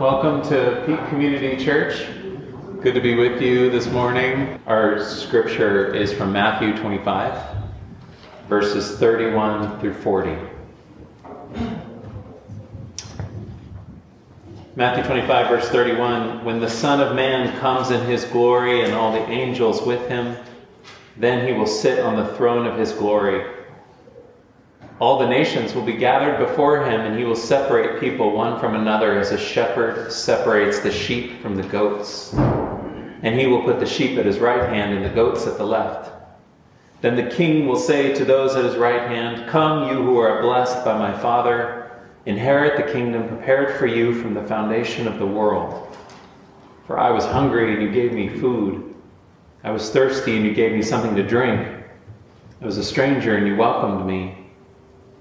Welcome to Peak Community Church. Good to be with you this morning. Our scripture is from Matthew 25, verses 31 through 40. Matthew 25, verse 31 When the Son of Man comes in his glory and all the angels with him, then he will sit on the throne of his glory. All the nations will be gathered before him, and he will separate people one from another as a shepherd separates the sheep from the goats. And he will put the sheep at his right hand and the goats at the left. Then the king will say to those at his right hand, Come, you who are blessed by my Father, inherit the kingdom prepared for you from the foundation of the world. For I was hungry, and you gave me food. I was thirsty, and you gave me something to drink. I was a stranger, and you welcomed me.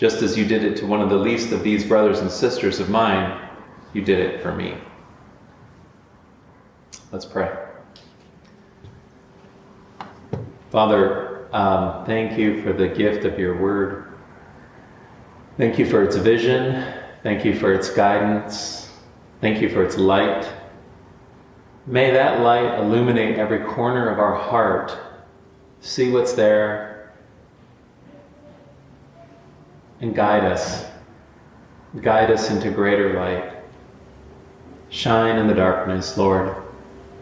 just as you did it to one of the least of these brothers and sisters of mine, you did it for me. Let's pray. Father, um, thank you for the gift of your word. Thank you for its vision. Thank you for its guidance. Thank you for its light. May that light illuminate every corner of our heart. See what's there and guide us. Guide us into greater light. Shine in the darkness, Lord.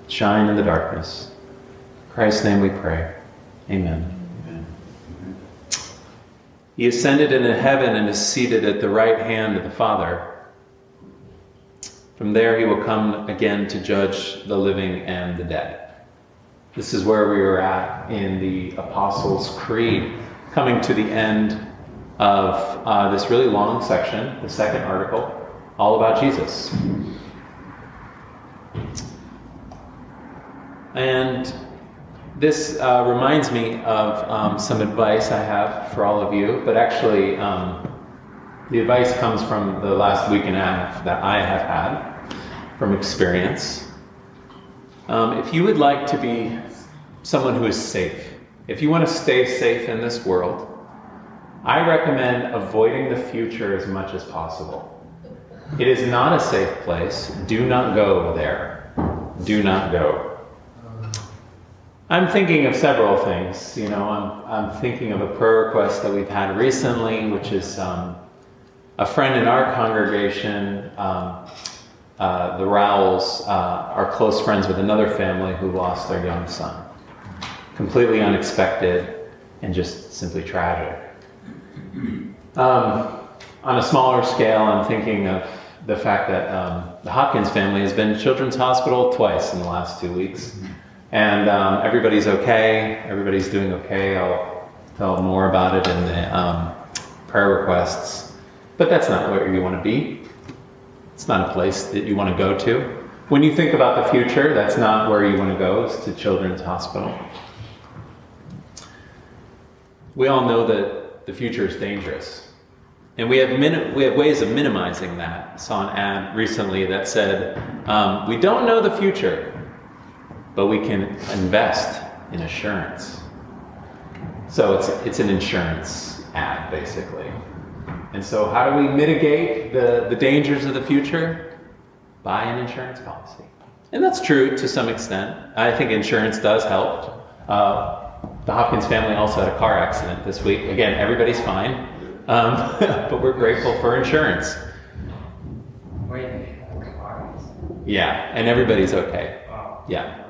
Shine in the darkness. In Christ's name we pray. Amen. Amen. He ascended into heaven and is seated at the right hand of the Father. From there he will come again to judge the living and the dead. This is where we are at in the Apostles' Creed, coming to the end of uh, this really long section, the second article, all about Jesus. And this uh, reminds me of um, some advice I have for all of you, but actually, um, the advice comes from the last week and a half that I have had from experience. Um, if you would like to be someone who is safe, if you want to stay safe in this world, I recommend avoiding the future as much as possible. It is not a safe place. Do not go there. Do not go. I'm thinking of several things. You know, I'm, I'm thinking of a prayer request that we've had recently, which is um, a friend in our congregation, um, uh, the Rowells, uh, are close friends with another family who lost their young son. Completely unexpected and just simply tragic. Um, on a smaller scale, I'm thinking of the fact that um, the Hopkins family has been to Children's Hospital twice in the last two weeks. And um, everybody's okay. Everybody's doing okay. I'll tell more about it in the um, prayer requests. But that's not where you want to be. It's not a place that you want to go to. When you think about the future, that's not where you want to go, is to Children's Hospital. We all know that the future is dangerous. And we have, we have ways of minimizing that. I saw an ad recently that said, um, We don't know the future, but we can invest in assurance. So it's, it's an insurance ad, basically. And so, how do we mitigate the, the dangers of the future? Buy an insurance policy. And that's true to some extent. I think insurance does help. Uh, the Hopkins family also had a car accident this week. Again, everybody's fine, um, but we're grateful for insurance. Yeah, and everybody's okay. Yeah.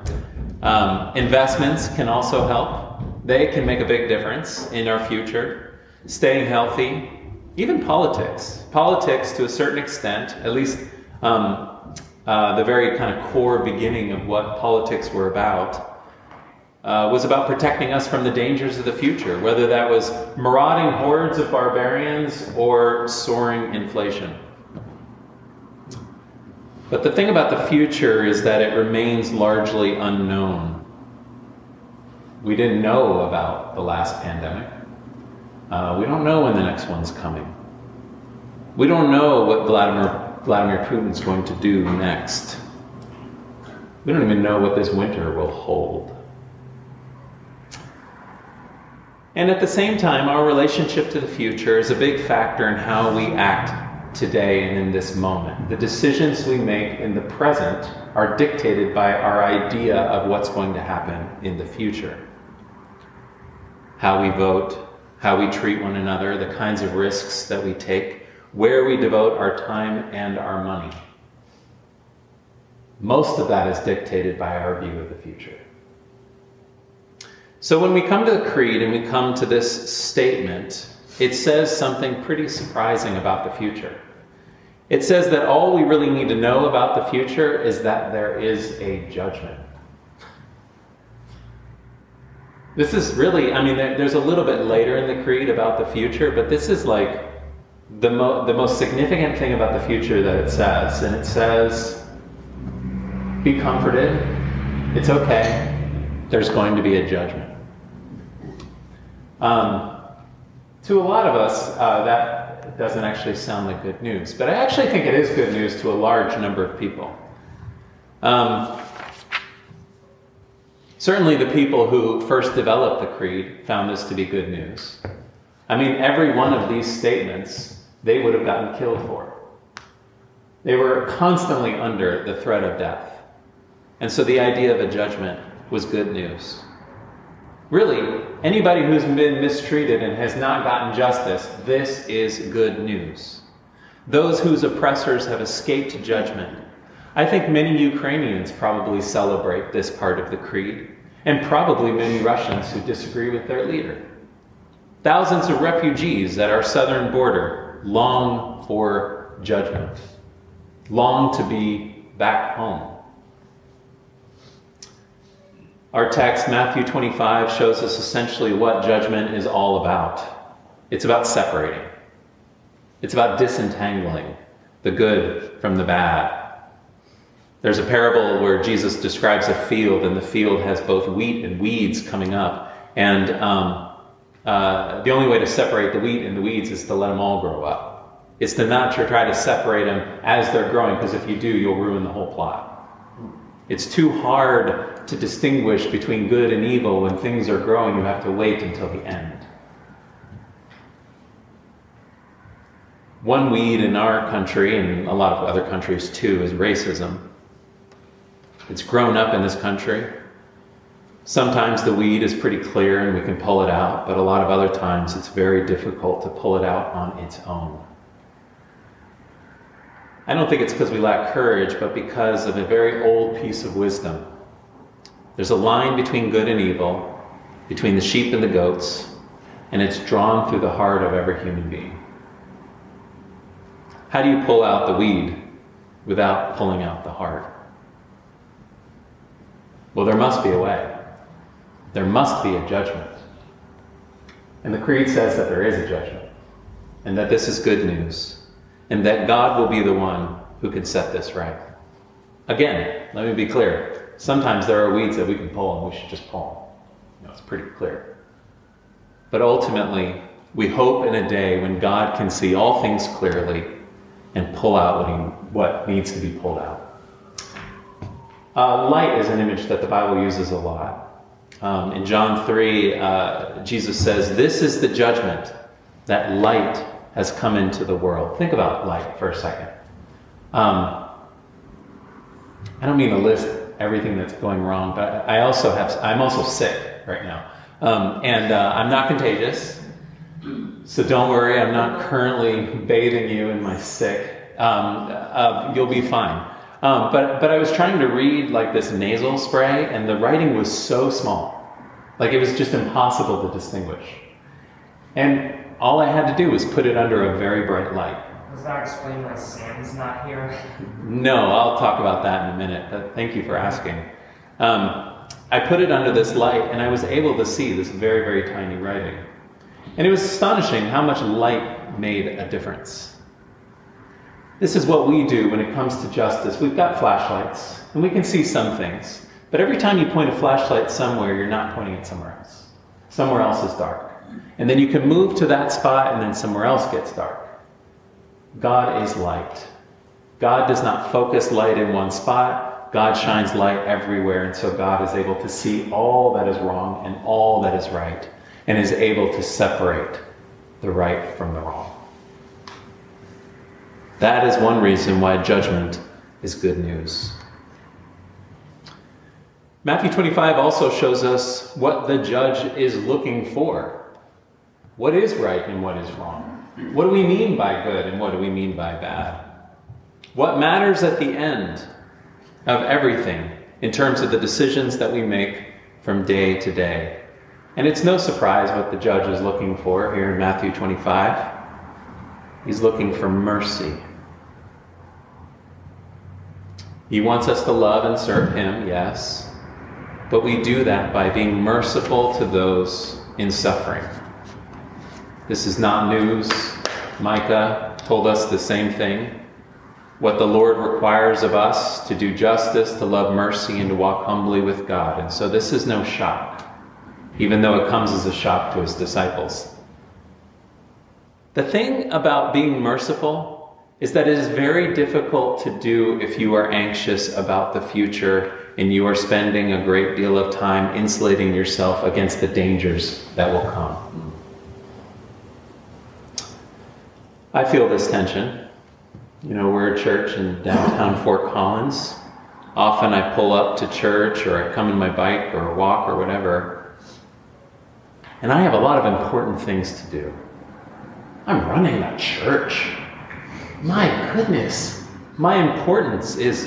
Um, investments can also help. They can make a big difference in our future. Staying healthy, even politics. Politics, to a certain extent, at least um, uh, the very kind of core beginning of what politics were about, uh, was about protecting us from the dangers of the future, whether that was marauding hordes of barbarians or soaring inflation. But the thing about the future is that it remains largely unknown. We didn't know about the last pandemic. Uh, we don't know when the next one's coming. We don't know what Vladimir, Vladimir Putin's going to do next. We don't even know what this winter will hold. And at the same time, our relationship to the future is a big factor in how we act today and in this moment. The decisions we make in the present are dictated by our idea of what's going to happen in the future. How we vote, how we treat one another, the kinds of risks that we take, where we devote our time and our money. Most of that is dictated by our view of the future. So when we come to the creed and we come to this statement, it says something pretty surprising about the future. It says that all we really need to know about the future is that there is a judgment. This is really, I mean, there's a little bit later in the creed about the future, but this is like the, mo- the most significant thing about the future that it says. And it says, be comforted, it's okay, there's going to be a judgment. Um, to a lot of us, uh, that doesn't actually sound like good news, but I actually think it is good news to a large number of people. Um, certainly, the people who first developed the creed found this to be good news. I mean, every one of these statements they would have gotten killed for. They were constantly under the threat of death. And so the idea of a judgment was good news. Really, anybody who's been mistreated and has not gotten justice, this is good news. Those whose oppressors have escaped judgment. I think many Ukrainians probably celebrate this part of the creed, and probably many Russians who disagree with their leader. Thousands of refugees at our southern border long for judgment, long to be back home. Our text, Matthew 25, shows us essentially what judgment is all about. It's about separating, it's about disentangling the good from the bad. There's a parable where Jesus describes a field, and the field has both wheat and weeds coming up. And um, uh, the only way to separate the wheat and the weeds is to let them all grow up. It's to not to try to separate them as they're growing, because if you do, you'll ruin the whole plot. It's too hard to distinguish between good and evil when things are growing. You have to wait until the end. One weed in our country, and a lot of other countries too, is racism. It's grown up in this country. Sometimes the weed is pretty clear and we can pull it out, but a lot of other times it's very difficult to pull it out on its own. I don't think it's because we lack courage, but because of a very old piece of wisdom. There's a line between good and evil, between the sheep and the goats, and it's drawn through the heart of every human being. How do you pull out the weed without pulling out the heart? Well, there must be a way. There must be a judgment. And the Creed says that there is a judgment, and that this is good news and that God will be the one who can set this right. Again, let me be clear. Sometimes there are weeds that we can pull and we should just pull them. You know, it's pretty clear. But ultimately, we hope in a day when God can see all things clearly and pull out what, he, what needs to be pulled out. Uh, light is an image that the Bible uses a lot. Um, in John 3, uh, Jesus says, This is the judgment that light has come into the world. Think about light for a second. Um, I don't mean to list everything that's going wrong, but I also have, I'm also sick right now. Um, and uh, I'm not contagious, so don't worry, I'm not currently bathing you in my sick. Um, uh, you'll be fine. Um, but, but I was trying to read like this nasal spray, and the writing was so small. Like it was just impossible to distinguish. And all I had to do was put it under a very bright light. Does that explain why Sam's not here? No, I'll talk about that in a minute, but thank you for asking. Um, I put it under this light and I was able to see this very, very tiny writing. And it was astonishing how much light made a difference. This is what we do when it comes to justice. We've got flashlights, and we can see some things. But every time you point a flashlight somewhere, you're not pointing it somewhere else. Somewhere else is dark. And then you can move to that spot, and then somewhere else gets dark. God is light. God does not focus light in one spot. God shines light everywhere, and so God is able to see all that is wrong and all that is right, and is able to separate the right from the wrong. That is one reason why judgment is good news. Matthew 25 also shows us what the judge is looking for. What is right and what is wrong? What do we mean by good and what do we mean by bad? What matters at the end of everything in terms of the decisions that we make from day to day? And it's no surprise what the judge is looking for here in Matthew 25. He's looking for mercy. He wants us to love and serve Him, yes, but we do that by being merciful to those in suffering. This is not news. Micah told us the same thing. What the Lord requires of us to do justice, to love mercy, and to walk humbly with God. And so this is no shock, even though it comes as a shock to his disciples. The thing about being merciful is that it is very difficult to do if you are anxious about the future and you are spending a great deal of time insulating yourself against the dangers that will come. I feel this tension. You know, we're a church in downtown Fort Collins. Often I pull up to church or I come in my bike or walk or whatever. And I have a lot of important things to do. I'm running a church my goodness, my importance is,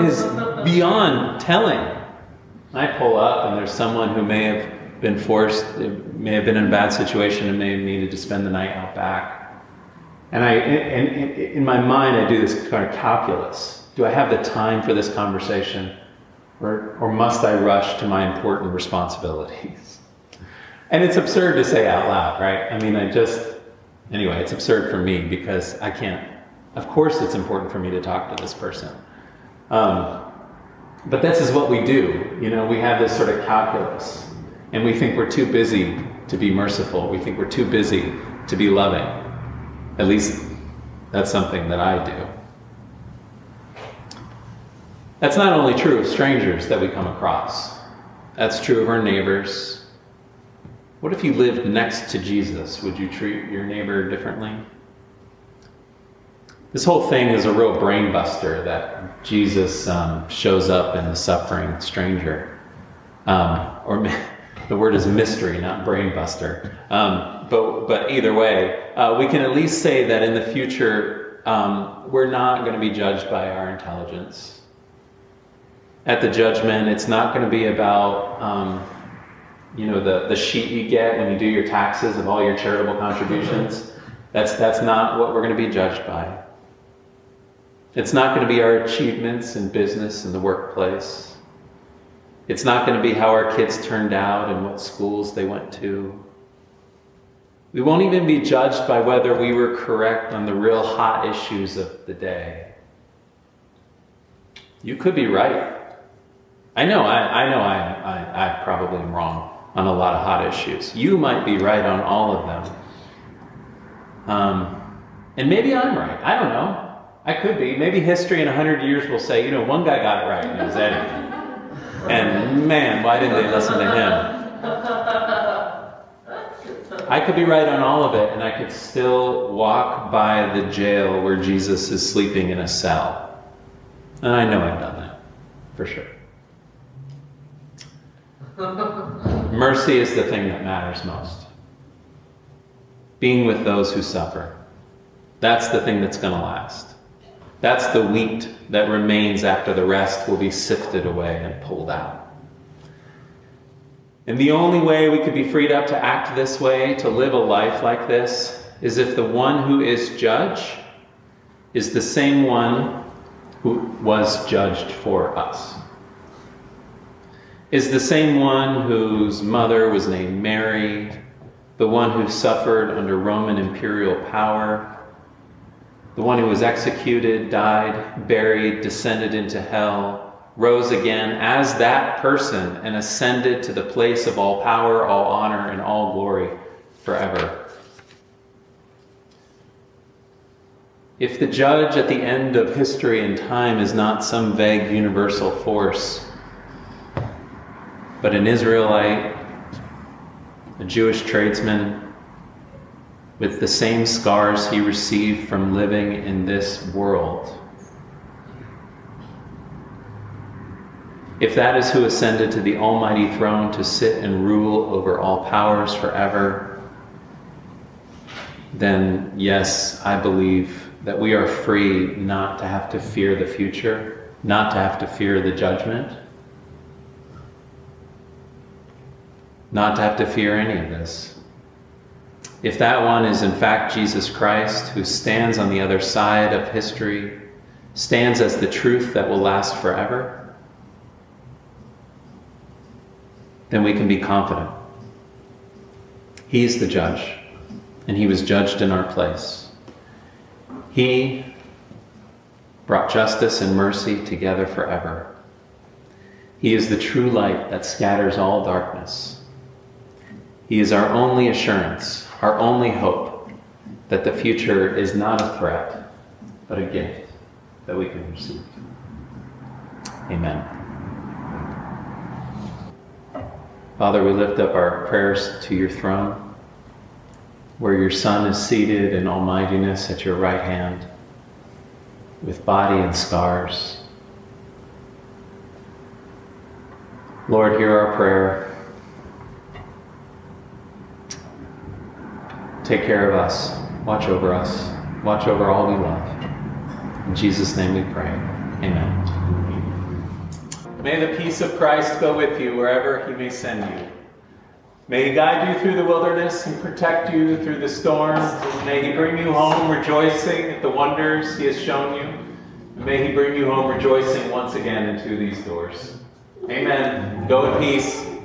is beyond telling. I pull up and there's someone who may have been forced, may have been in a bad situation and may have needed to spend the night out back. And I, in, in my mind, I do this kind of calculus. Do I have the time for this conversation? Or, or must I rush to my important responsibilities? And it's absurd to say out loud, right? I mean, I just, anyway, it's absurd for me because I can't of course, it's important for me to talk to this person. Um, but this is what we do. You know, we have this sort of calculus, and we think we're too busy to be merciful. We think we're too busy to be loving. At least that's something that I do. That's not only true of strangers that we come across, that's true of our neighbors. What if you lived next to Jesus? Would you treat your neighbor differently? This whole thing is a real brain buster that Jesus um, shows up in the suffering stranger. Um, or the word is mystery, not brainbuster. Um, but, but either way, uh, we can at least say that in the future, um, we're not going to be judged by our intelligence. At the judgment, it's not going to be about um, you know the, the sheet you get when you do your taxes of all your charitable contributions. That's, that's not what we're going to be judged by. It's not going to be our achievements in business and the workplace. It's not going to be how our kids turned out and what schools they went to. We won't even be judged by whether we were correct on the real hot issues of the day. You could be right. I know, I, I know I, I, I probably am wrong on a lot of hot issues. You might be right on all of them. Um, and maybe I'm right. I don't know. I could be. Maybe history in 100 years will say, you know, one guy got it right, and it was Eddie. And man, why didn't they listen to him? I could be right on all of it, and I could still walk by the jail where Jesus is sleeping in a cell. And I know I've done that, for sure. Mercy is the thing that matters most. Being with those who suffer. That's the thing that's going to last. That's the wheat that remains after the rest will be sifted away and pulled out. And the only way we could be freed up to act this way, to live a life like this, is if the one who is judge is the same one who was judged for us. Is the same one whose mother was named Mary, the one who suffered under Roman imperial power, the one who was executed, died, buried, descended into hell, rose again as that person, and ascended to the place of all power, all honor, and all glory forever. If the judge at the end of history and time is not some vague universal force, but an Israelite, a Jewish tradesman, with the same scars he received from living in this world. If that is who ascended to the almighty throne to sit and rule over all powers forever, then yes, I believe that we are free not to have to fear the future, not to have to fear the judgment, not to have to fear any of this. If that one is in fact Jesus Christ, who stands on the other side of history, stands as the truth that will last forever, then we can be confident. He's the judge, and he was judged in our place. He brought justice and mercy together forever. He is the true light that scatters all darkness. He is our only assurance our only hope that the future is not a threat, but a gift that we can receive. Amen. Father, we lift up our prayers to your throne, where your Son is seated in almightiness at your right hand, with body and scars. Lord, hear our prayer Take care of us. Watch over us. Watch over all we love. In Jesus' name we pray. Amen. May the peace of Christ go with you wherever he may send you. May he guide you through the wilderness and protect you through the storm. May he bring you home rejoicing at the wonders he has shown you. May he bring you home rejoicing once again into these doors. Amen. Go in peace.